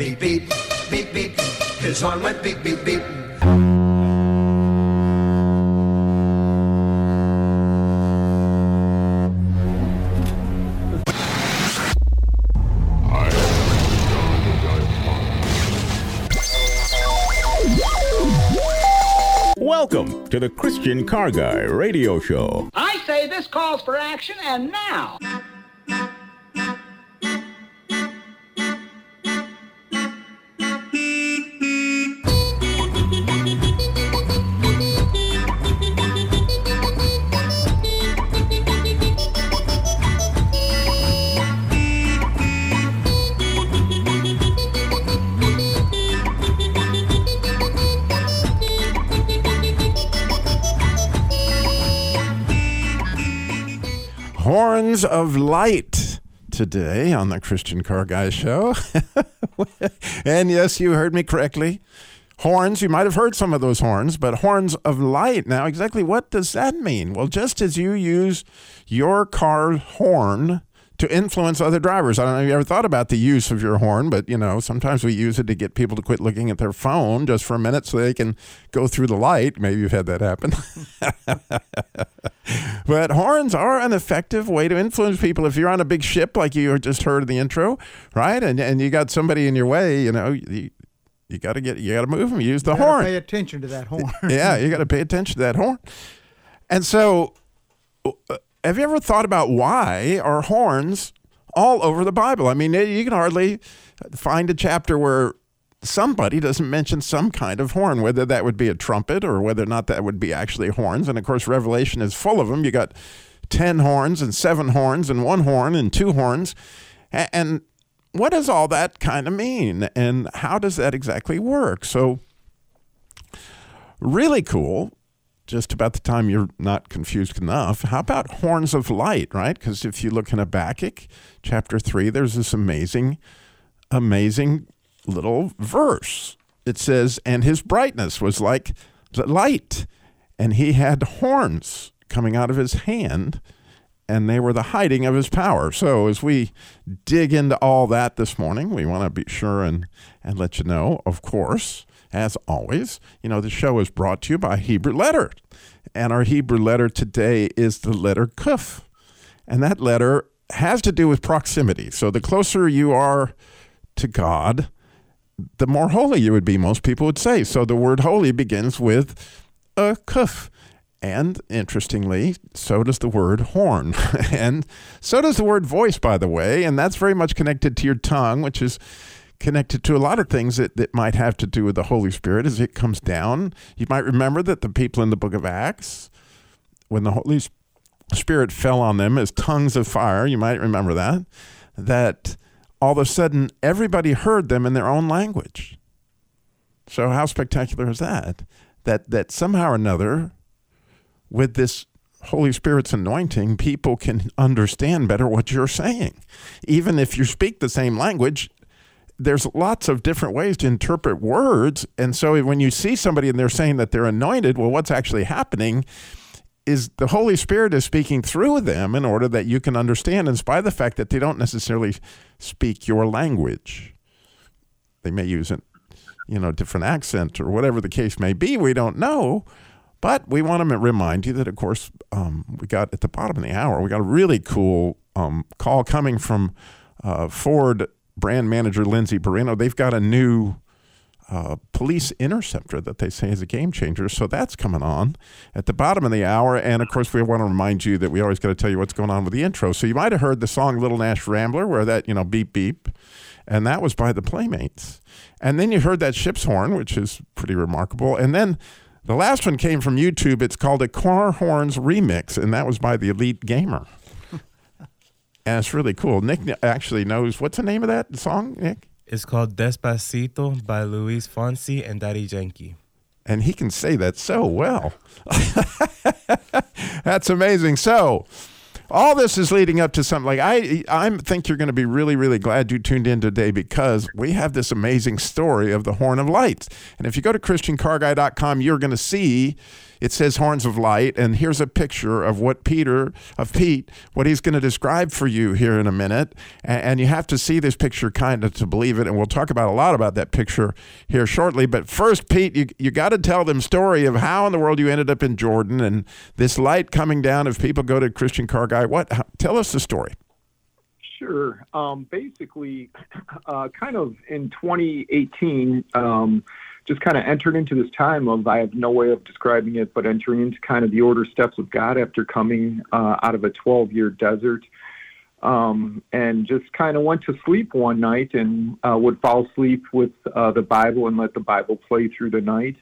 Beep, beep, beep, beep. His horn went beep, beep, beep. Welcome to the Christian Car Guy Radio Show. I say this calls for action, and now. Horns of Light today on the Christian Car Guy Show. and yes, you heard me correctly. Horns, you might have heard some of those horns, but horns of light. Now, exactly what does that mean? Well, just as you use your car horn to influence other drivers. I don't know if you ever thought about the use of your horn, but you know, sometimes we use it to get people to quit looking at their phone just for a minute so they can go through the light. Maybe you've had that happen. but horns are an effective way to influence people. If you're on a big ship, like you just heard in the intro, right, and and you got somebody in your way, you know. You, you got to get, you got to move them. Use the horn. Pay attention to that horn. yeah, you got to pay attention to that horn. And so, uh, have you ever thought about why are horns all over the Bible? I mean, you can hardly find a chapter where somebody doesn't mention some kind of horn, whether that would be a trumpet or whether or not that would be actually horns. And of course, Revelation is full of them. You got 10 horns and seven horns and one horn and two horns. And what does all that kind of mean? And how does that exactly work? So, really cool. Just about the time you're not confused enough. How about horns of light, right? Because if you look in Habakkuk chapter 3, there's this amazing, amazing little verse. It says, And his brightness was like the light, and he had horns coming out of his hand, and they were the hiding of his power. So as we dig into all that this morning, we want to be sure and, and let you know, of course, as always, you know, the show is brought to you by Hebrew Letter. And our Hebrew letter today is the letter Kuf. And that letter has to do with proximity. So the closer you are to God, the more holy you would be, most people would say. So the word holy begins with a kuf. And interestingly, so does the word horn. and so does the word voice, by the way. And that's very much connected to your tongue, which is connected to a lot of things that, that might have to do with the Holy Spirit as it comes down. You might remember that the people in the book of Acts, when the Holy Spirit fell on them as tongues of fire, you might remember that, that all of a sudden everybody heard them in their own language. So how spectacular is that? That that somehow or another, with this Holy Spirit's anointing, people can understand better what you're saying. Even if you speak the same language, there's lots of different ways to interpret words. And so when you see somebody and they're saying that they're anointed, well, what's actually happening is the Holy Spirit is speaking through them in order that you can understand, in spite of the fact that they don't necessarily speak your language. They may use it, you know, different accent or whatever the case may be. We don't know. But we want to remind you that, of course, um, we got at the bottom of the hour, we got a really cool um, call coming from uh, Ford brand manager Lindsay Barino. They've got a new uh, police interceptor that they say is a game changer. So that's coming on at the bottom of the hour. And of course, we want to remind you that we always got to tell you what's going on with the intro. So you might have heard the song Little Nash Rambler, where that, you know, beep, beep. And that was by the Playmates. And then you heard that ship's horn, which is pretty remarkable. And then the last one came from YouTube. It's called a Car Horns Remix, and that was by the Elite Gamer. And it's really cool. Nick actually knows what's the name of that song, Nick? It's called Despacito by Luis Fonsi and Daddy Yankee. And he can say that so well. That's amazing. So, all this is leading up to something like I I think you're going to be really really glad you tuned in today because we have this amazing story of the horn of light. And if you go to christiancarguy.com you're going to see it says horns of light and here's a picture of what Peter of Pete what he's going to describe for you here in a minute. And, and you have to see this picture kind of to believe it and we'll talk about a lot about that picture here shortly. But first Pete you you got to tell them story of how in the world you ended up in Jordan and this light coming down if people go to Christian Car Guy. What how, tell us the story. Sure. Um, basically, uh, kind of in 2018, um, just kind of entered into this time of I have no way of describing it, but entering into kind of the order steps of God after coming uh, out of a 12 year desert. Um, and just kind of went to sleep one night and uh, would fall asleep with uh, the Bible and let the Bible play through the night.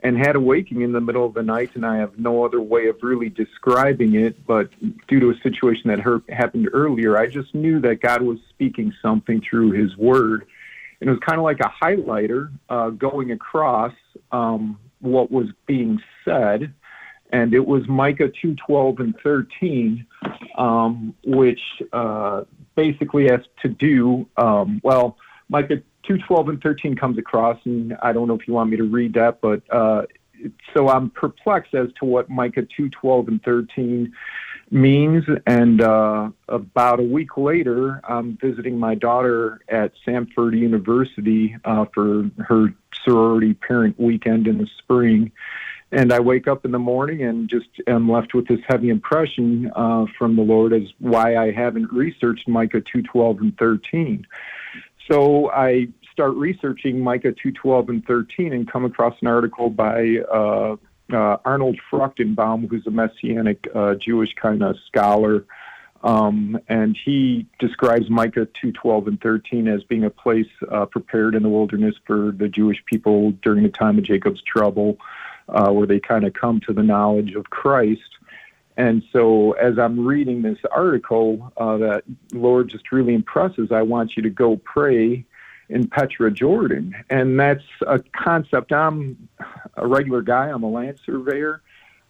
And had a waking in the middle of the night, and I have no other way of really describing it. But due to a situation that hurt, happened earlier, I just knew that God was speaking something through His Word and it was kind of like a highlighter uh, going across um, what was being said, and it was Micah 2:12 and 13, um, which uh, basically has to do um, well. Micah 2:12 and 13 comes across, and I don't know if you want me to read that, but uh, so I'm perplexed as to what Micah 2:12 and 13 means. And uh, about a week later, I'm visiting my daughter at Samford University uh, for her sorority parent weekend in the spring. And I wake up in the morning and just am left with this heavy impression uh, from the Lord as why I haven't researched Micah 2:12 and 13. So I start researching Micah 2:12 and 13 and come across an article by uh, Arnold Fruchtenbaum, who's a Messianic uh, Jewish kind of scholar, um, and he describes Micah 2:12 and 13 as being a place uh, prepared in the wilderness for the Jewish people during the time of Jacob's trouble, uh, where they kind of come to the knowledge of Christ. And so, as I'm reading this article, uh, that Lord just really impresses, I want you to go pray in Petra, Jordan. And that's a concept. I'm a regular guy, I'm a land surveyor.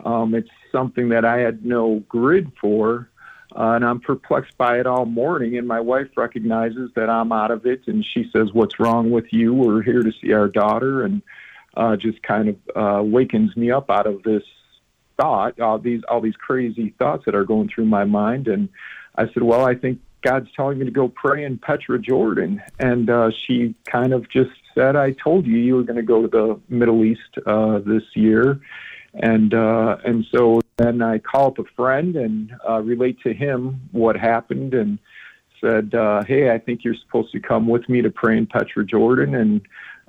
Um, it's something that I had no grid for. Uh, and I'm perplexed by it all morning. And my wife recognizes that I'm out of it, and she says, "What's wrong with you? We're here to see our daughter," and uh, just kind of uh, wakens me up out of this thought, all these all these crazy thoughts that are going through my mind. And I said, "Well, I think God's telling me to go pray in Petra, Jordan. And uh, she kind of just said, I told you you were going to go to the Middle East uh, this year. And, uh, and so then I called up a friend and uh, relate to him what happened and said, uh, Hey, I think you're supposed to come with me to pray in Petra, Jordan. And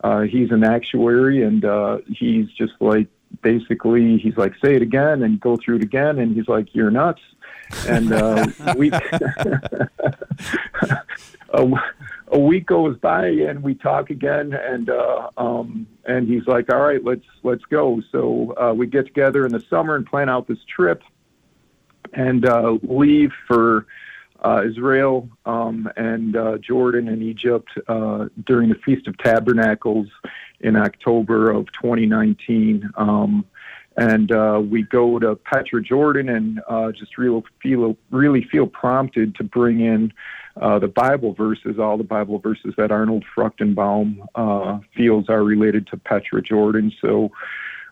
uh, he's an actuary and uh, he's just like, basically, he's like, Say it again and go through it again. And he's like, You're nuts and uh, we a, a week goes by and we talk again and uh, um, and he's like all right let's let's go so uh, we get together in the summer and plan out this trip and uh, leave for uh, Israel um, and uh, Jordan and Egypt uh, during the Feast of Tabernacles in October of 2019. Um, and uh, we go to Petra Jordan and uh, just real feel really feel prompted to bring in uh, the Bible verses, all the Bible verses that Arnold Fruchtenbaum uh, feels are related to Petra Jordan. So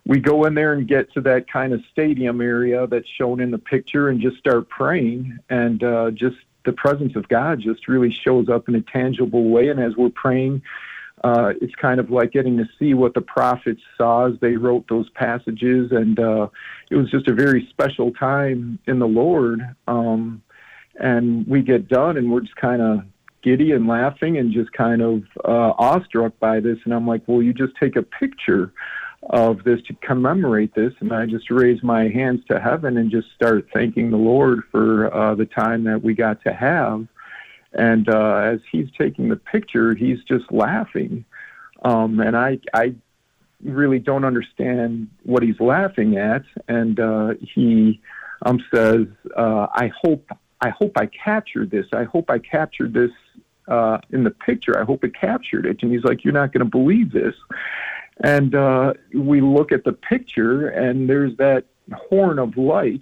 we go in there and get to that kind of stadium area that's shown in the picture and just start praying and uh, just the presence of God just really shows up in a tangible way. And as we're praying, uh, it's kind of like getting to see what the prophets saw as they wrote those passages, and uh, it was just a very special time in the Lord. Um, and we get done, and we're just kind of giddy and laughing, and just kind of uh, awestruck by this. And I'm like, "Well, you just take a picture." of this to commemorate this and i just raise my hands to heaven and just start thanking the lord for uh, the time that we got to have and uh, as he's taking the picture, he's just laughing. Um, and I, I really don't understand what he's laughing at. And uh, he um, says, uh, "I hope, I hope I captured this. I hope I captured this uh, in the picture. I hope it captured it." And he's like, "You're not going to believe this." And uh, we look at the picture, and there's that horn of light,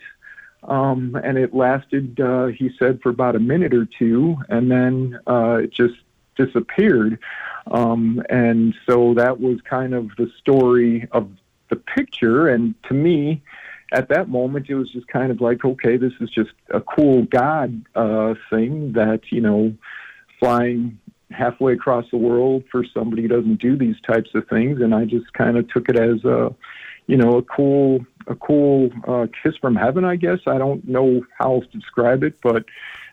um, and it lasted. Uh, he said for about a minute or two, and then uh, it just disappeared. Um, and so that was kind of the story of the picture. And to me, at that moment, it was just kind of like, okay, this is just a cool God uh, thing that, you know, flying halfway across the world for somebody who doesn't do these types of things. And I just kind of took it as a, you know, a cool, a cool uh, kiss from heaven, I guess. I don't know how else to describe it, but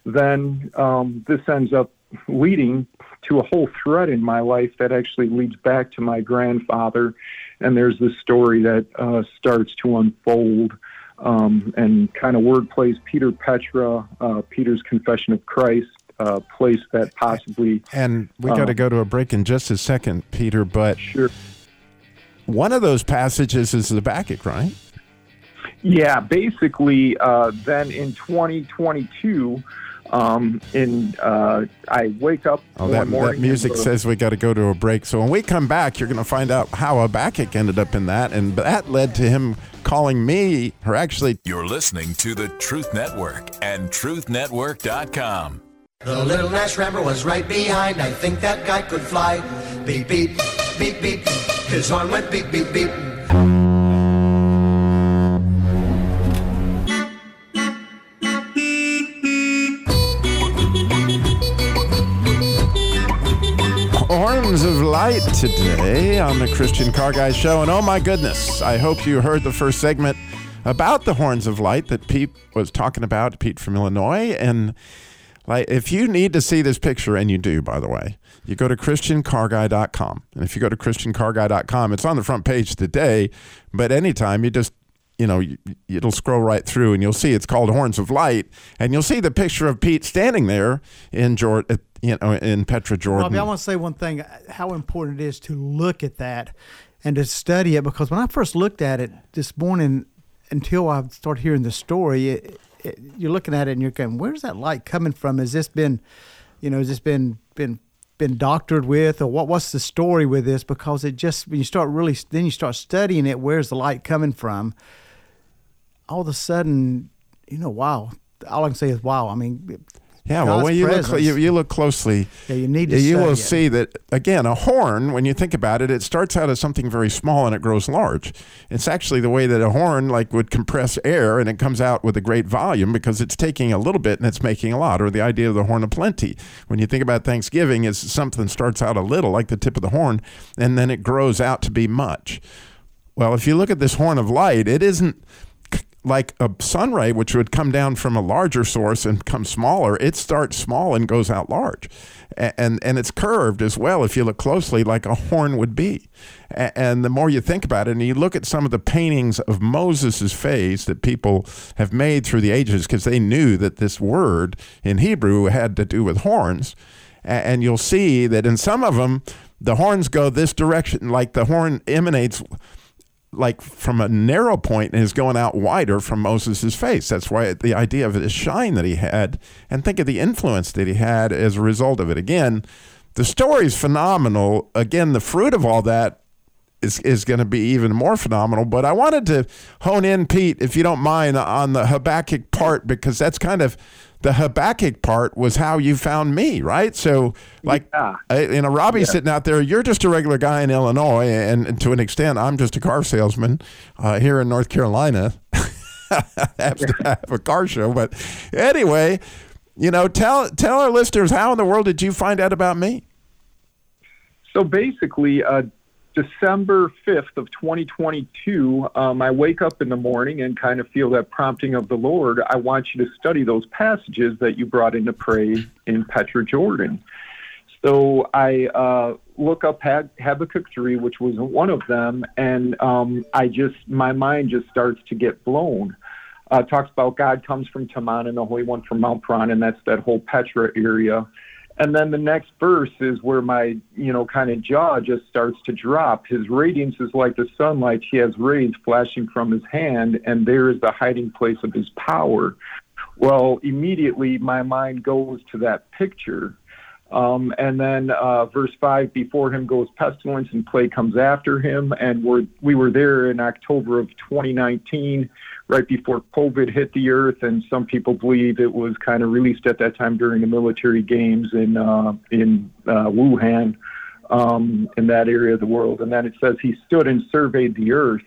then um, this ends up leading to a whole thread in my life that actually leads back to my grandfather. And there's this story that uh, starts to unfold. Um, and kind of word plays Peter Petra, uh, Peter's Confession of Christ, uh, place that possibly. And we got to um, go to a break in just a second, Peter. But Sure. One of those passages is the Habakkuk, right? Yeah, basically, uh, then in 2022, um, in uh, I wake up Oh, one that, morning. that music and, uh, says we got to go to a break. So when we come back, you're going to find out how Habakkuk ended up in that, and that led to him calling me, or actually, You're listening to the Truth Network and TruthNetwork.com. The little Nash Rambler was right behind. I think that guy could fly. Beep, beep, beep, beep. His horn went beep, beep, beep. Horns of Light today on the Christian Car Guy Show. And oh my goodness, I hope you heard the first segment about the Horns of Light that Pete was talking about, Pete from Illinois. And like, if you need to see this picture, and you do, by the way, you go to ChristianCarGuy.com. And if you go to ChristianCarGuy.com, it's on the front page today, but anytime you just you know, it'll scroll right through and you'll see it's called Horns of Light, and you'll see the picture of Pete standing there in Jordan, you know, in Petra, Jordan. Robby, I want to say one thing: how important it is to look at that and to study it. Because when I first looked at it this morning, until I started hearing the story, it, you're looking at it and you're going, "Where's that light coming from? Has this been, you know, has this been been been doctored with, or what? What's the story with this? Because it just when you start really, then you start studying it. Where's the light coming from? All of a sudden, you know, wow. All I can say is wow. I mean, Yeah, well, when you look, you, you look closely, Yeah, you need to you will it. see that again. A horn, when you think about it, it starts out as something very small and it grows large. It's actually the way that a horn like would compress air and it comes out with a great volume because it's taking a little bit and it's making a lot. Or the idea of the horn of plenty. When you think about Thanksgiving, is something starts out a little, like the tip of the horn, and then it grows out to be much. Well, if you look at this horn of light, it isn't like a sun ray, which would come down from a larger source and become smaller. It starts small and goes out large, and and it's curved as well. If you look closely, like a horn would be, and the more you think about it, and you look at some of the paintings of Moses' face that people have made through the ages, because they knew that this word in Hebrew had to do with horns, and you'll see that in some of them. The horns go this direction, like the horn emanates like from a narrow point and is going out wider from Moses' face. That's why the idea of the shine that he had, and think of the influence that he had as a result of it. Again, the story's phenomenal. Again, the fruit of all that is, is going to be even more phenomenal. But I wanted to hone in, Pete, if you don't mind, on the Habakkuk part, because that's kind of the Habakkuk part was how you found me, right? So, like, Yeah. you know, Robby's sitting out there. You're just a regular guy in Illinois, and, and to an extent, I'm just a car salesman uh, here in North Carolina. I have to have a car show, but anyway, you know, tell tell our listeners how in the world did you find out about me? So basically, uh, December 5th of 2022, um, I wake up in the morning and kind of feel that prompting of the Lord. I want you to study those passages that you brought into praise in Petra, Jordan. So I uh, look up Hab- Habakkuk 3, which was one of them, and um, I just, my mind just starts to get blown. Uh, talks about God comes from Teman and the Holy One from Mount Paran, and that's that whole Petra area. And then the next verse is where my, you know, kind of jaw just starts to drop. His radiance is like the sunlight. He has rays flashing from his hand, and there is the hiding place of his power. Well, immediately my mind goes to that picture. Um, and then uh, verse five, before him goes pestilence, and plague comes after him. And we're, we were there in October of 2019, right before COVID hit the earth. And some people believe it was kind of released at that time during the military games in uh, in uh, Wuhan, um, in that area of the world. And then it says he stood and surveyed the earth.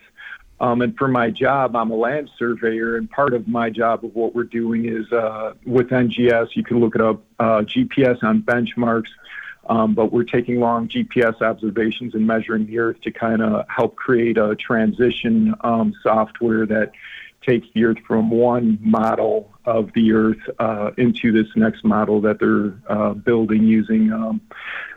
Um, and for my job, I'm a land surveyor, and part of my job of what we're doing is uh, with NGS. You can look it up, uh, GPS on benchmarks, um, but we're taking long GPS observations and measuring the Earth to kind of help create a transition um, software that takes the Earth from one model of the Earth uh, into this next model that they're uh, building using um,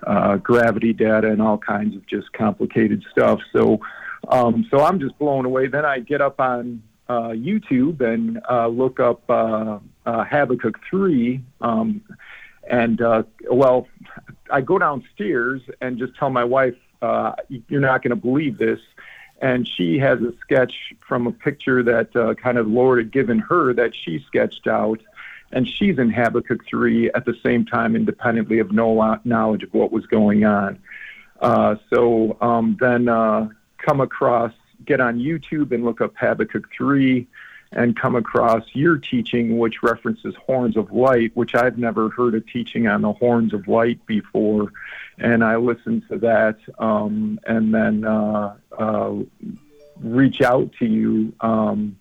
uh, gravity data and all kinds of just complicated stuff. So. Um, so I'm just blown away. Then I get up on uh, YouTube and uh, look up uh, uh, Habakkuk 3. Um, and, uh, well, I go downstairs and just tell my wife, uh, you're not going to believe this. And she has a sketch from a picture that kind of Lord had given her that she sketched out. And she's in Habakkuk 3 at the same time, independently of no knowledge of what was going on. Uh, so um, then uh, come across, get on YouTube and look up Habakkuk 3 and come across your teaching, which references horns of light, which I've never heard a teaching on the horns of light before. And I listened to that um, and then uh, uh, reach out to you. Um,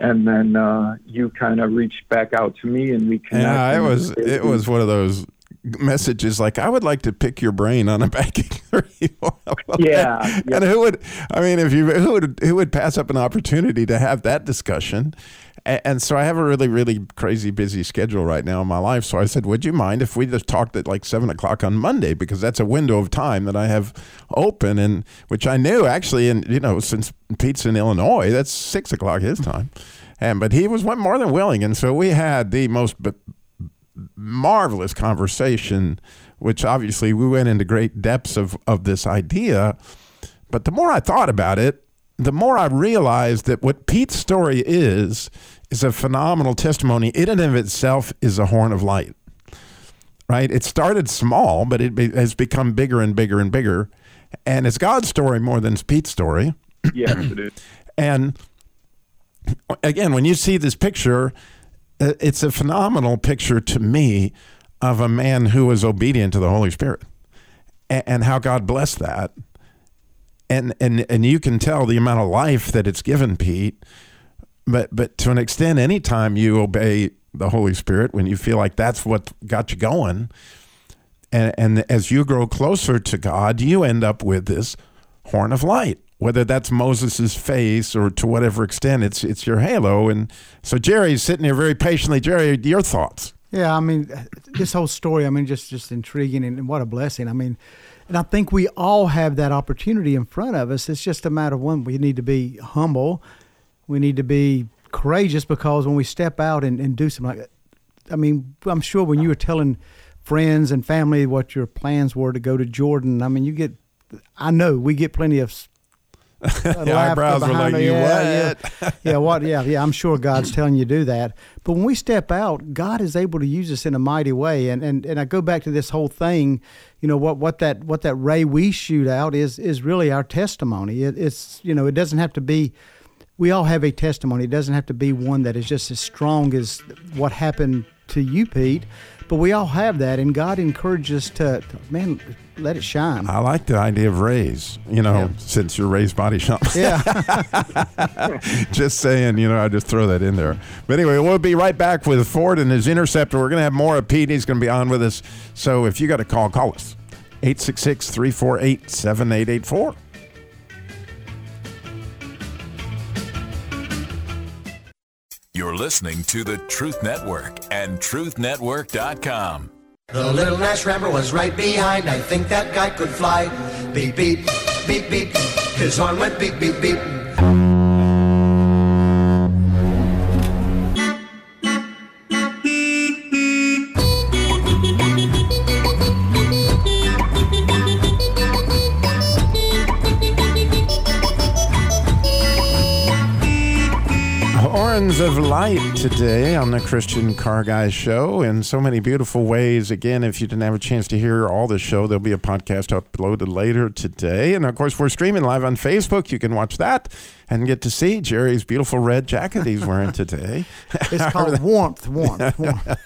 and then uh, you kind of reached back out to me, and we connected. Yeah, it was it was one of those messages like I would like to pick your brain on Habakkuk three. yeah, and who would I mean if you who would who would pass up an opportunity to have that discussion? And, and, so I have a really really crazy busy schedule right now in my life. So I said, would you mind if we just talked at like seven o'clock on Monday because that's a window of time that I have open and which I knew actually, and you know since Pete's in Illinois, that's six o'clock his time. And but he was more than willing, and so we had the most marvelous conversation, which obviously we went into great depths of, of this idea. But the more I thought about it, the more I realized that what Pete's story is, is a phenomenal testimony. In and of itself is a horn of light, right? It started small, but it has become bigger and bigger and bigger. And it's God's story more than it's Pete's story. Yes, it is. and again, when you see this picture, Uh, it's a phenomenal picture to me of a man who was obedient to the Holy Spirit and, and how God blessed that. And, and and you can tell the amount of life that it's given Pete, but but to an extent, anytime you obey the Holy Spirit, when you feel like that's what got you going, and, and as you grow closer to God, you end up with this horn of light whether that's Moses's face or to whatever extent it's it's your halo. And so Jerry's sitting here very patiently. Jerry, your thoughts? Yeah, I mean, this whole story, I mean, just just intriguing and what a blessing. I mean, and I think we all have that opportunity in front of us. It's just a matter of one, we need to be humble, we need to be courageous because when we step out and, and do something like that, I mean, I'm sure when you were telling friends and family what your plans were to go to Jordan, I mean, you get, I know we get plenty of yeah, eyebrows were like, you yeah, what? Yeah. yeah, what? Yeah, yeah. I'm sure God's telling you to do that. But when we step out, God is able to use us in a mighty way. And and, and I go back to this whole thing. You know what? What that what that ray we shoot out is is really our testimony. It, it's you know it doesn't have to be. We all have a testimony. It doesn't have to be one that is just as strong as what happened to you, Pete. But we all have that, and God encourages us to, to man, let it shine. I like the idea of raise, you know, yeah. since you're raised body shop. Yeah. just saying, you know, I just throw that in there. But anyway, we'll be right back with Ford and his interceptor. We're going to have more of Pete. He's going to be on with us. So if you got a call, call us 866 348 7884. You're listening to the Truth Network and TruthNetwork.com. The little Nash Rambler was right behind. I think that guy could fly. Beep, beep, beep, beep. His horn went beep, beep, beep. Of Light today on the Christian Car Guy Show in so many beautiful ways. Again, if you didn't have a chance to hear all the show, there'll be a podcast uploaded later today. And of course, we're streaming live on Facebook. You can watch that and get to see Jerry's beautiful red jacket he's wearing today. It's called warmth, warmth, warmth.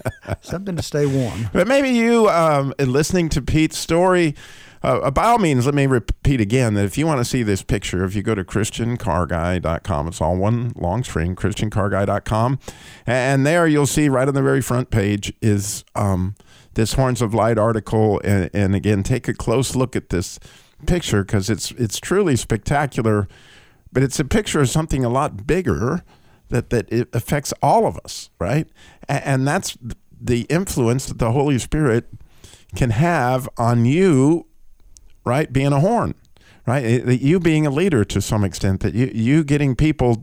Something to stay warm. But maybe you, um, in listening to Pete's story, uh, by all means, let me repeat again that if you want to see this picture, if you go to ChristianCarGuy.com, it's all one long string, ChristianCarGuy.com, and there you'll see right on the very front page is um, this Horns of Light article. And, and again, take a close look at this picture because it's it's truly spectacular. But it's a picture of something a lot bigger that that it affects all of us, right? And, and that's the influence that the Holy Spirit can have on you right? Being a horn, right? You being a leader to some extent, that you, you getting people,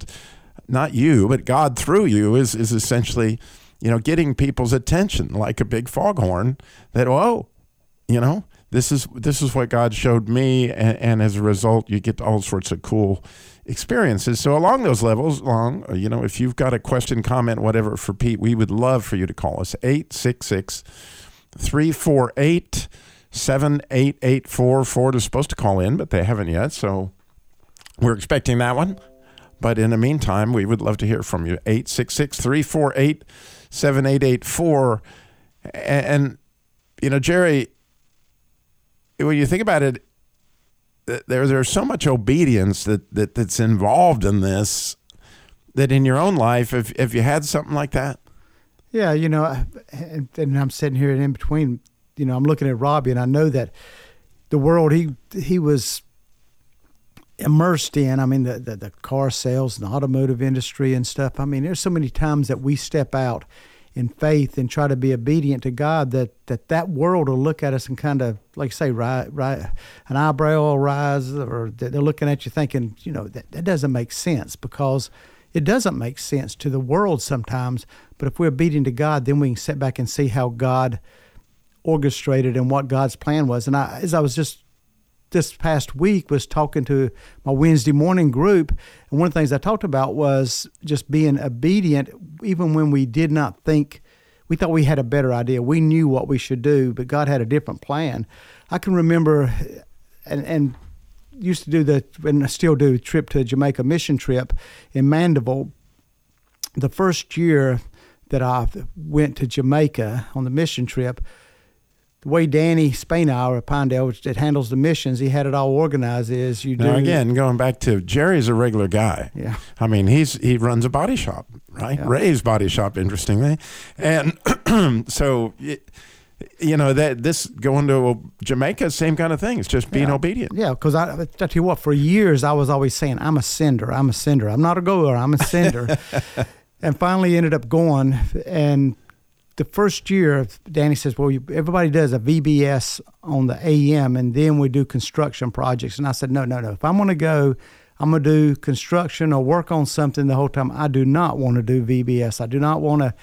not you, but God through you is, is essentially, you know, getting people's attention like a big foghorn that, oh, you know, this is this is what God showed me, and, and, as a result, you get all sorts of cool experiences. So along those levels, long you know, if you've got a question, comment, whatever for Pete, we would love for you to call us 866 348 7884. Ford is supposed to call in, but they haven't yet. So we're expecting that one. But in the meantime, we would love to hear from you. 866 348 7884. And, you know, Jerry, when you think about it, there, there's so much obedience that, that that's involved in this that in your own life, if, if you had something like that? Yeah, you know, and, and I'm sitting here in between you know, I'm looking at Robby, and I know that the world he he was immersed in. I mean, the, the, the car sales and the automotive industry and stuff. I mean, there's so many times that we step out in faith and try to be obedient to God that that, that world will look at us and kind of like say right right an eyebrow will rise or they're looking at you thinking you know that, that doesn't make sense because it doesn't make sense to the world sometimes but if we're obedient to God then we can sit back and see how God orchestrated and what God's plan was. And I, as I was just this past week was talking to my Wednesday morning group, and one of the things I talked about was just being obedient, even when we did not think we thought we had a better idea. We knew what we should do, but God had a different plan. I can remember, and and used to do the and I still do trip to Jamaica mission trip in Mandeville. The first year that I went to Jamaica on the mission trip, the way Danny Spainhour at Pinedale which that handles the missions, he had it all organized. Is you do now again going back to Jerry's a regular guy. Yeah, I mean he's he runs a body shop, right? Yeah. Ray's body shop, interestingly, and so. you know that this going to Jamaica, same kind of thing. It's just being yeah. obedient. Yeah, because I, I tell you what, for years I was always saying, "I'm a sender. I'm a sender. I'm not a goer. I'm a sender." and finally ended up going, and the first year, Danny says, well, everybody does a VBS on the AM and then we do construction projects. And I said, no, no, no. If I'm going to go, I'm going to do construction or work on something the whole time. I do not want to do VBS. I do not want to,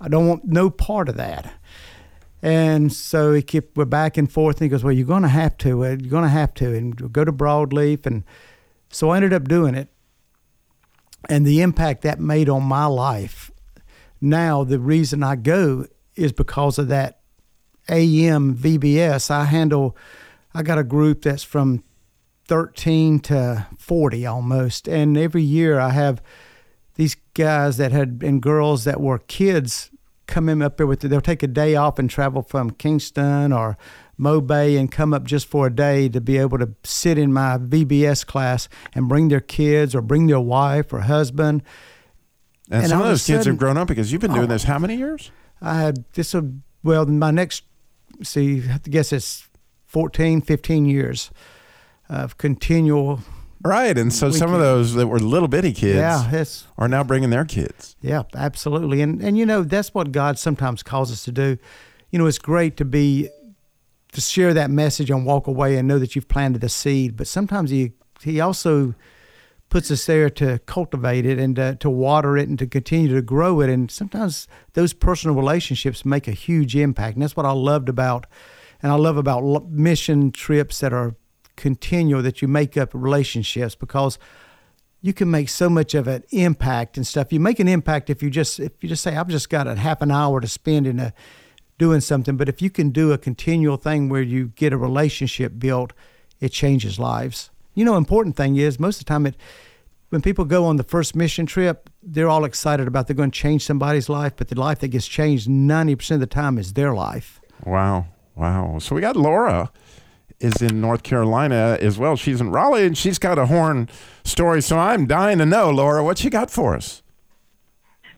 I don't want no part of that. And so he kept, we're back and forth. And he goes, well, you're going to have to, uh, you're going to have to, and go to Broadleaf. And so I ended up doing it. And the impact that made on my life now the reason I go is because of that AM VBS. I handle, I got a group that's from 13 to 40 almost. And every year I have these guys that had, and girls that were kids come in up there with, they'll take a day off and travel from Kingston or Mobay and come up just for a day to be able to sit in my VBS class and bring their kids or bring their wife or husband and, and some of those kids sudden, have grown up because you've been doing oh, this how many years? I had this, will, well, my next, see, I guess it's 14, 15 years of continual. Right. And so weekend. some of those that were little bitty kids yeah, are now bringing their kids. Yeah, absolutely. And, and, you know, that's what God sometimes calls us to do. You know, it's great to be, to share that message and walk away and know that you've planted a seed. But sometimes he, he also, puts us there to cultivate it and to, to water it and to continue to grow it. And sometimes those personal relationships make a huge impact. And that's what I loved about, and I love about mission trips that are continual, that you make up relationships because you can make so much of an impact and stuff. You make an impact if you just if you just say I've just got a half an hour to spend in a doing something, but if you can do a continual thing where you get a relationship built, it changes lives. You know, important thing is most of the time it when people go on the first mission trip, they're all excited about they're going to change somebody's life, but the life that gets changed 90% of the time is their life. Wow. Wow. So we got Laura is in North Carolina as well. She's in Raleigh and she's got a horn story. So I'm dying to know, Laura, what you got for us?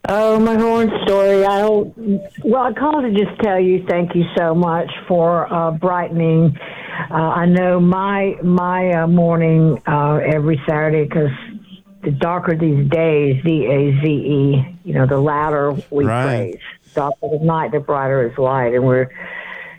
Oh, my horn story. I don't, well, I called to just tell you thank you so much for uh, brightening. Uh, I know my my uh, morning uh, every Saturday because the darker these days, D A Z E, you know, the louder we Right. praise. Darker the night, the brighter is light, and we're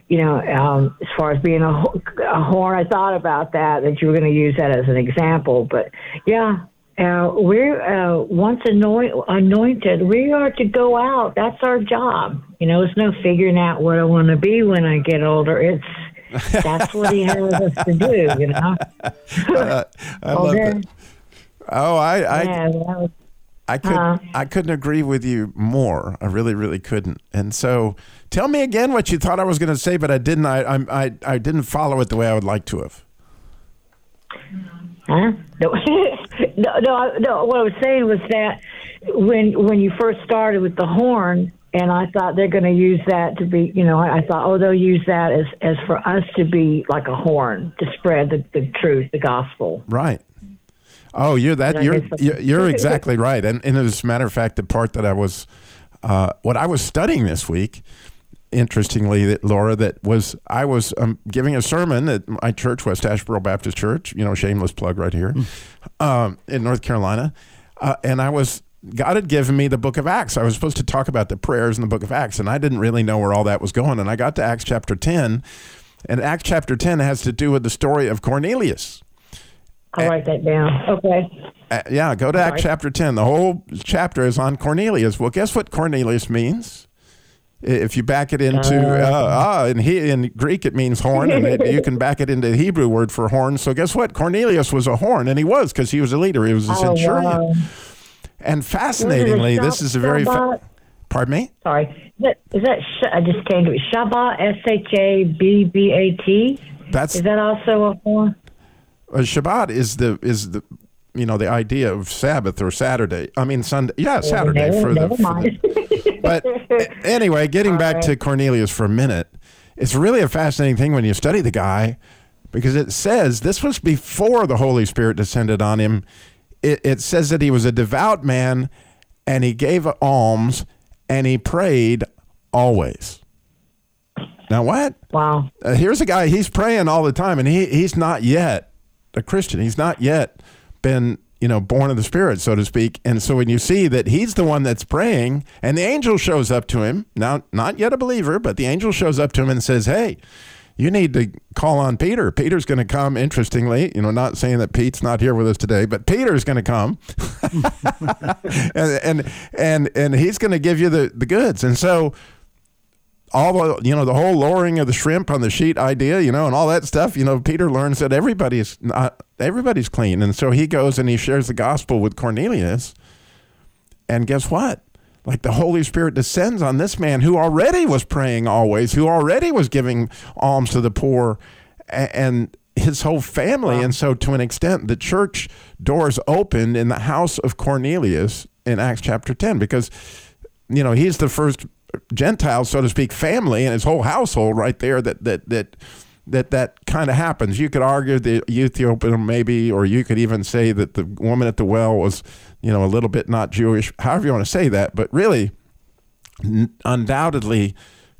you know, um, as far as being a, a horn, I thought about that, that you were going to use that as an example. But yeah, uh, we're uh, once anoint, anointed, we are to go out. That's our job. You know, it's no figuring out what I want to be when I get older. It's that's what he has us to do. You know. Uh, I love Okay. that. Oh, I, I, yeah, I could Uh-huh. I couldn't agree with you more. I really really couldn't. And so, tell me again what you thought I was going to say, but I didn't. I, I I I didn't follow it the way I would like to have. Huh? No, no, no, no. What I was saying was that when when you first started with the horn, and I thought they're going to use that to be, you know, I, I thought, oh, they'll use that as as for us to be like a horn to spread the, the truth, the gospel. Right. Oh, you're that. You're you're, you're exactly right. And, and as a matter of fact, the part that I was, uh, what I was studying this week, interestingly, that Laura, that was I was um, giving a sermon at my church, West Asheboro Baptist Church. You know, shameless plug right here, um, in North Carolina, uh, and I was. God had given me the book of Acts. I was supposed to talk about the prayers in the book of Acts, and I didn't really know where all that was going. And I got to Acts chapter 10, and Acts chapter 10 has to do with the story of Cornelius. I'll write that down. Okay. Uh, yeah, go to Acts chapter 10. The whole chapter is on Cornelius. Well, guess what Cornelius means? If you back it into, uh, ah, in, he, in Greek it means horn, and it, you can back it into the Hebrew word for horn. So guess what? Cornelius was a horn, and he was because he was a leader. He was a Oh, centurion. wow. And fascinatingly, this is a very, fa- pardon me? Sorry. Is that, is that Sh- I just came to it. Shabbat, S H A B B A T. That's Is that also a form? uh, Shabbat is the is the you know the idea of Sabbath or Saturday. I mean Sunday. Yeah, Saturday never, for the. never for the- but anyway, getting back to Cornelius for a minute, it's really a fascinating thing when you study the guy because it says this was before the Holy Spirit descended on him. It, it says that he was a devout man and he gave alms and he prayed always. Now, what? Wow. Uh, here's a guy, he's praying all the time and he, he's not yet a Christian. He's not yet been, you know, born of the Spirit, so to speak. And so when you see that he's the one that's praying and the angel shows up to him, now, not yet a believer, but the angel shows up to him and says, Hey, you need to call on Peter. Peter's going to come, interestingly, you know, not saying that Pete's not here with us today, but Peter's going to come and, and, and, and he's going to give you the, the goods. And so, all the you know the whole lowering of the shrimp on the sheet idea you know and all that stuff you know peter learns that everybody's not everybody's clean and so he goes and he shares the gospel with cornelius and guess what like the holy spirit descends on this man who already was praying always who already was giving alms to the poor and his whole family. And so to an extent the church doors opened in the house of cornelius in acts chapter 10 because you know he's the first Gentile, so to speak, family and his whole household right there that that that that that kind of happens. You could argue the Ethiopian maybe, or you could even say that the woman at the well was, you know, a little bit not Jewish. However you want to say that, but really, n- undoubtedly.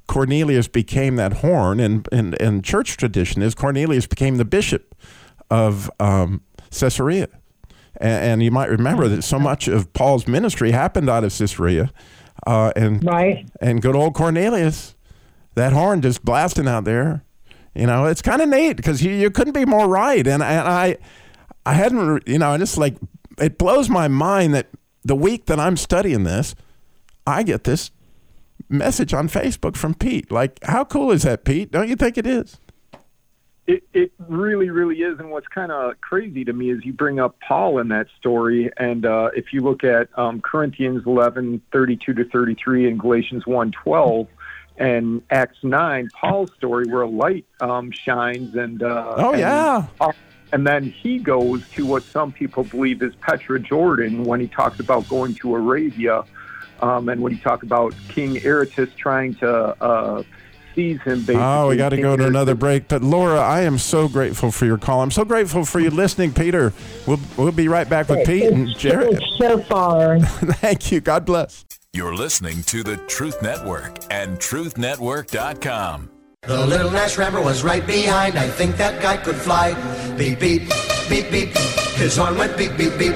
Cornelius became that horn, and, and, and church tradition is Cornelius became the bishop of um, Caesarea. And, and you might remember that so much of Paul's ministry happened out of Caesarea. Uh, and Right. and good old Cornelius, that horn just blasting out there. You know, it's kind of neat because you, you couldn't be more right. And, and I, I hadn't, you know, I just like, it blows my mind that the week that I'm studying this, I get this message on Facebook from Pete. Like, how cool is that, Pete? Don't you think it is? It, it really, really is. And what's kind of crazy to me is you bring up Paul in that story. And uh, if you look at um, Corinthians 11, 32 to 33 and Galatians 1, 12, and Acts 9, Paul's story where a light um, shines and. Uh, Oh, and- yeah. and then he goes to what some people believe is Petra Jordan when he talks about going to Arabia, um, and when he talks about King Aretas trying to uh, seize him. Basically, Oh, we got to go to another break. But Laura, I am so grateful for your call. I'm so grateful for you listening, Peter. We'll we'll be right back with Pete and Jared. So far. Thank you. God bless. You're listening to the Truth Network and truthnetwork.com. The little Nash Rambler was right behind. I think that guy could fly. Beep, beep, beep, beep. His horn went beep, beep, beep.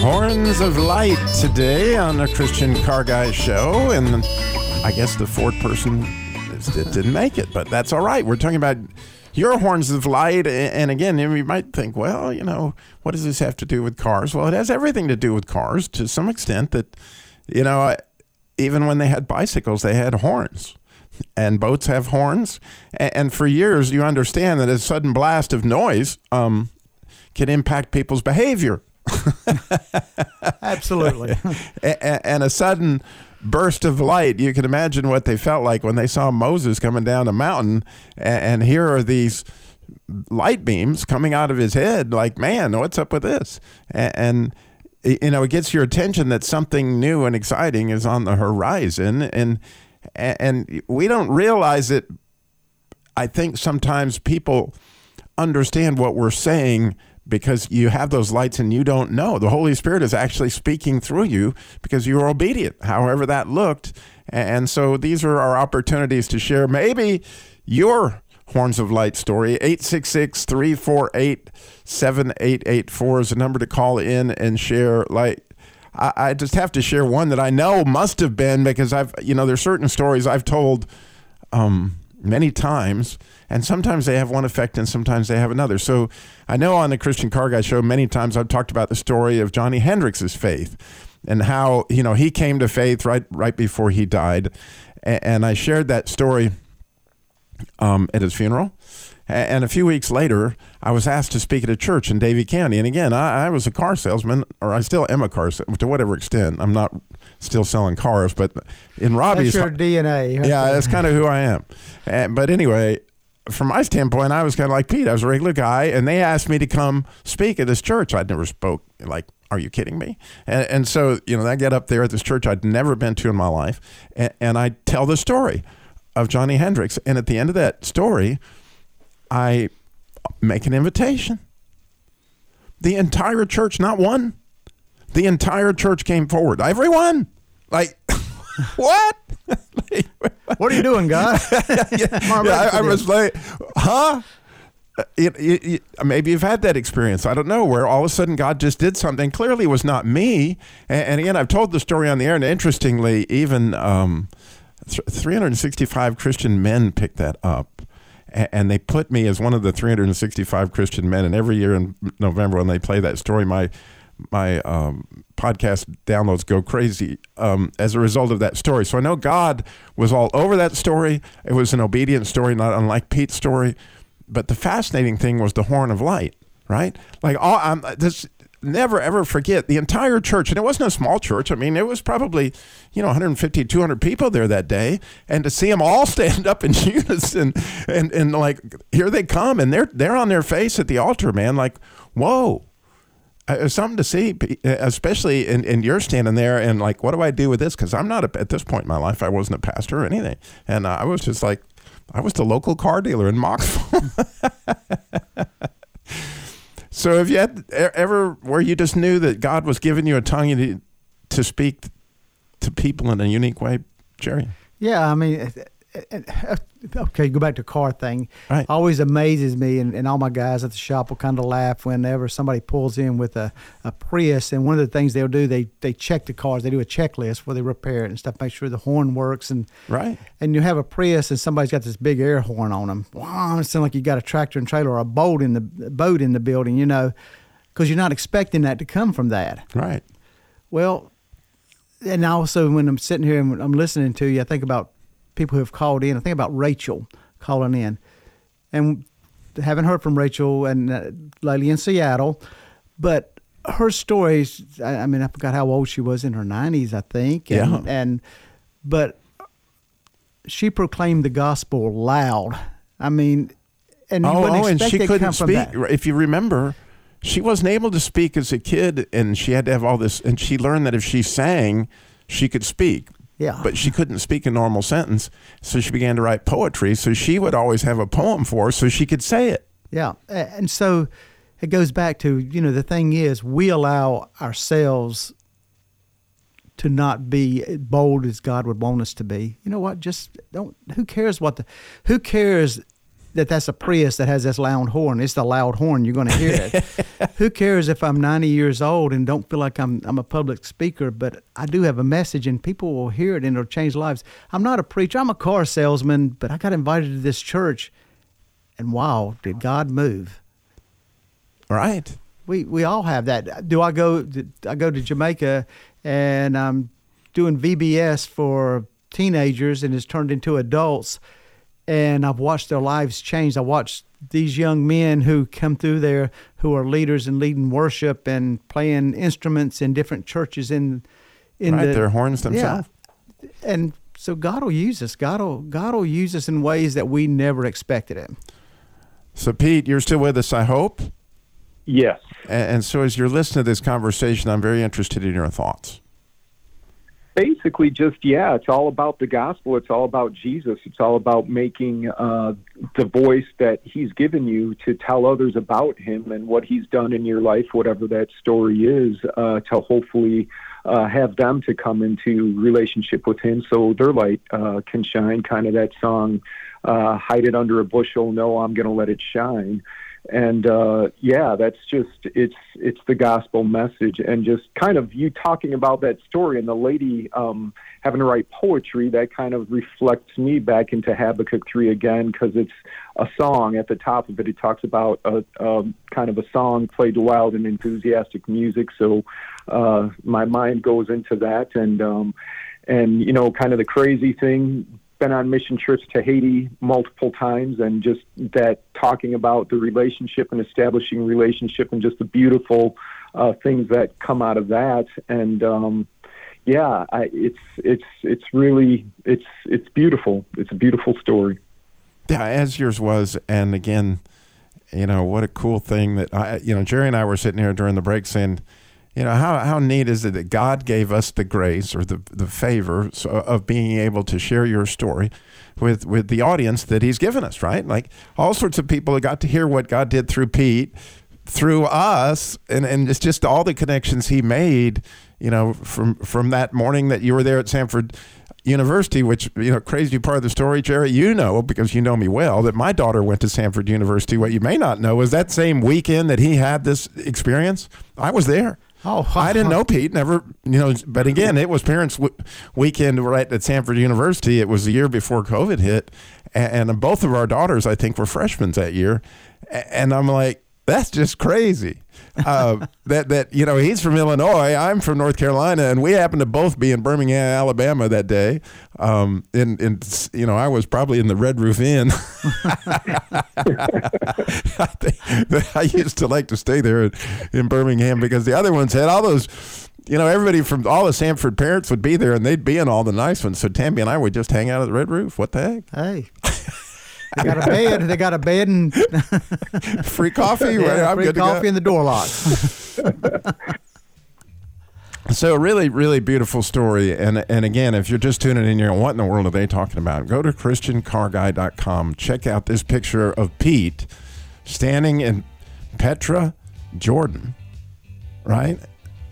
Horns of Light today on the Christian Car Guy Show, and I guess the fourth person that didn't make it, but that's all right. We're talking about your horns of light, and again, you might think, well, you know, what does this have to do with cars? Well, it has everything to do with cars to some extent. That you know, even when they had bicycles, they had horns. And boats have horns, and for years you understand that a sudden blast of noise um, can impact people's behavior. Absolutely. And a sudden burst of light. You can imagine what they felt like when they saw Moses coming down a mountain, a- and here are these light beams coming out of his head. Like, man, what's up with this? A- And you know, it gets your attention that something new and exciting is on the horizon, and and we don't realize it. I think sometimes people understand what we're saying because you have those lights and you don't know. The Holy Spirit is actually speaking through you because you were obedient, however that looked. And so these are our opportunities to share maybe your Horns of Light story. 866 348 7884 is a number to call in and share. Like, I, I just have to share one that I know must have been because I've, you know, there's certain stories I've told um, many times, and sometimes they have one effect and sometimes they have another. So I know on the Christian Car Guy show, many times I've talked about the story of Johnny Hendrix's faith and how you know he came to faith right right before he died, and, I shared that story um, at his funeral. And a few weeks later, I was asked to speak at a church in Davie County. And again, I, I was a car salesman, or I still am a car salesman to whatever extent. I'm not still selling cars, but in Robby's That's your DNA. yeah, that's kind of who I am. And, but anyway, from my standpoint, I was kind of like Pete. I was a regular guy, and they asked me to come speak at this church. I'd never spoke. Like, are you kidding me? And, and so, you know, I get up there at this church I'd never been to in my life, and, and I tell the story of Johnny Hendrix. And at the end of that story, I make an invitation. The entire church, not one, the entire church came forward. Everyone, like, what? What are you doing, God? yeah, I, I was like, huh? Uh, It, it, it- maybe you've had that experience. I don't know where all of a sudden God just did something. Clearly, it was not me. And, and again, I've told the story on the air, and interestingly, even um, th- 365 Christian men picked that up. And they put me as one of the 365 Christian men. And every year in November, when they play that story, my my um, podcast downloads go crazy um, as a result of that story. So I know God was all over that story. It was an obedient story, not unlike Pete's story. But the fascinating thing was the horn of light, right? Like all, I'm this. Never ever forget the entire church, and it wasn't a small church. I mean, it was probably, you know, 150, 200 people there that day, and to see them all stand up in unison, and and like here they come, and they're they're on their face at the altar, man. Like, whoa, uh, it's something to see, especially and, and you're standing there and like, what do I do with this? Because I'm not a, at this point in my life, I wasn't a pastor or anything, and uh, I was just like, I was the local car dealer in Mocksville. so, have you had ever where you just knew that God was giving you a tongue to, to speak to people in a unique way, Jerry? Yeah, I mean, uh, uh, Uh, okay, go back to car thing. Right. Always amazes me, and, and all my guys at the shop will kind of laugh whenever somebody pulls in with a, a Prius. And one of the things they'll do, they they check the cars. They do a checklist where they repair it and stuff, make sure the horn works. And Right. and you have a Prius, and somebody's got this big air horn on them. Wow, it sounds like you got a tractor and trailer or a boat in the boat in the building, you know. because you're not expecting that to come from that. Right. Well, and also when I'm sitting here and I'm listening to you, I think about people who have called in. I think about Rachel calling in, and haven't heard from Rachel and uh, lately in Seattle, but her stories. I, I mean, I forgot how old she was in her 90s, I think. And, Yeah. And but she proclaimed the gospel loud. I mean, and Oh, oh, and she couldn't speak. If you remember, she wasn't able to speak as a kid, and she had to have all this. And she learned that if she sang, she could speak. Yeah. But she couldn't speak a normal sentence, so she began to write poetry. So she would always have a poem for her, so she could say it. Yeah, and so it goes back to you know the thing is we allow ourselves to not be bold as God would want us to be. You know what? Just don't. Who cares what the? Who cares that that's a Prius that has this loud horn? It's the loud horn. You're going to hear it. who cares if I'm 90 years old and don't feel like I'm I'm a public speaker, but I do have a message and people will hear it and it'll change lives. I'm not a preacher. I'm a car salesman, but I got invited to this church, and wow, did God move? Right. We we all have that. Do I go? I go to Jamaica, and I'm doing VBS for teenagers, and it's turned into adults. And I've watched their lives change. I watched these young men who come through there, who are leaders and leading worship and playing instruments in different churches in in right. the They're horns themselves. Yeah. And so God will use us. God will God will use us in ways that we never expected Him. So, Pete, you're still with us, I hope. Yes. And, and so, as you're listening to this conversation, I'm very interested in your thoughts. Basically just yeah it's all about the gospel. It's all about jesus. It's all about making uh, the voice that he's given you to tell others about him and what he's done in your life whatever that story is uh, to hopefully uh, have them to come into relationship with him so their light uh, can shine. Kind of that song uh, hide it under a bushel no i'm going to let it shine and uh, yeah, that's just it's it's the gospel message, and just kind of you talking about that story and the lady um, having to write poetry that kind of reflects me back into Habakkuk three again because it's a song. At the top of it. It talks about a, um kind of a song played wild and enthusiastic music, so uh, my mind goes into that, and um, and you know, kind of the crazy thing been on mission trips to Haiti multiple times and just that talking about the relationship and establishing relationship and just the beautiful uh, things that come out of that. And um, yeah I, it's it's it's really it's it's beautiful. It's a beautiful story. Yeah, as yours was, and again, you know what a cool thing that I, you know, Jerry and I were sitting here during the break saying, you know, how how neat is it that God gave us the grace or the the favor of being able to share your story with with the audience that He's given us, right? Like all sorts of people got to hear what God did through Pete, through us, and and it's just all the connections He made, you know, from from that morning that you were there at Samford. University, which you know, crazy part of the story, Jerry, you know because you know me well that my daughter went to Samford University. What you may not know is that same weekend that he had this experience, I was there. Oh, I didn't know Pete. Never, you know. But again, it was parents' w- weekend right at Samford University. It was the year before COVID hit, and, and both of our daughters, I think, were freshmen that year. And I'm like, that's just crazy. Uh, that that you know, he's from Illinois. I'm from North Carolina, and we happened to both be in Birmingham, Alabama that day. Um, in in you know, I was probably in the Red Roof Inn. I, used to like to stay there in Birmingham because the other ones had all those. You know, everybody from all the Samford parents would be there, and they'd be in all the nice ones. So Tammy and I would just hang out at the Red Roof. What the heck? Hey. They got a bed. They got a bed and Free coffee. yeah, I'm free good to go. coffee and the door locked. So really, really beautiful story. And and again, if you're just tuning in, you're what in the world are they talking about? Go to ChristianCarGuy.com. Check out this picture of Pete standing in Petra, Jordan. Right?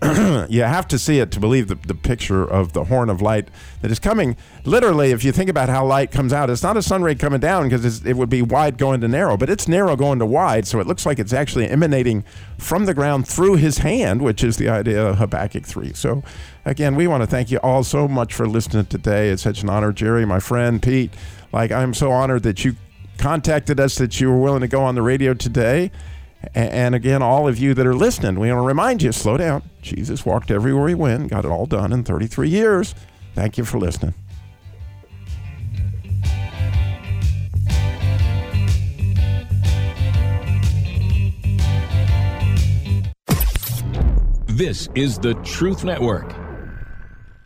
you have to see it to believe the, the picture of the horn of light that is coming. Literally, if you think about how light comes out, it's not a sun ray coming down because it would be wide going to narrow, but it's narrow going to wide. So it looks like it's actually emanating from the ground through his hand, which is the idea of Habakkuk 3. So, again, we want to thank you all so much for listening today. It's such an honor, Jerry, my friend, Pete. Like, I'm so honored that you contacted us, that you were willing to go on the radio today. And again, all of you that are listening, we want to remind you slow down. Jesus walked everywhere he went, got it all done in 33 years. Thank you for listening. This is the Truth Network.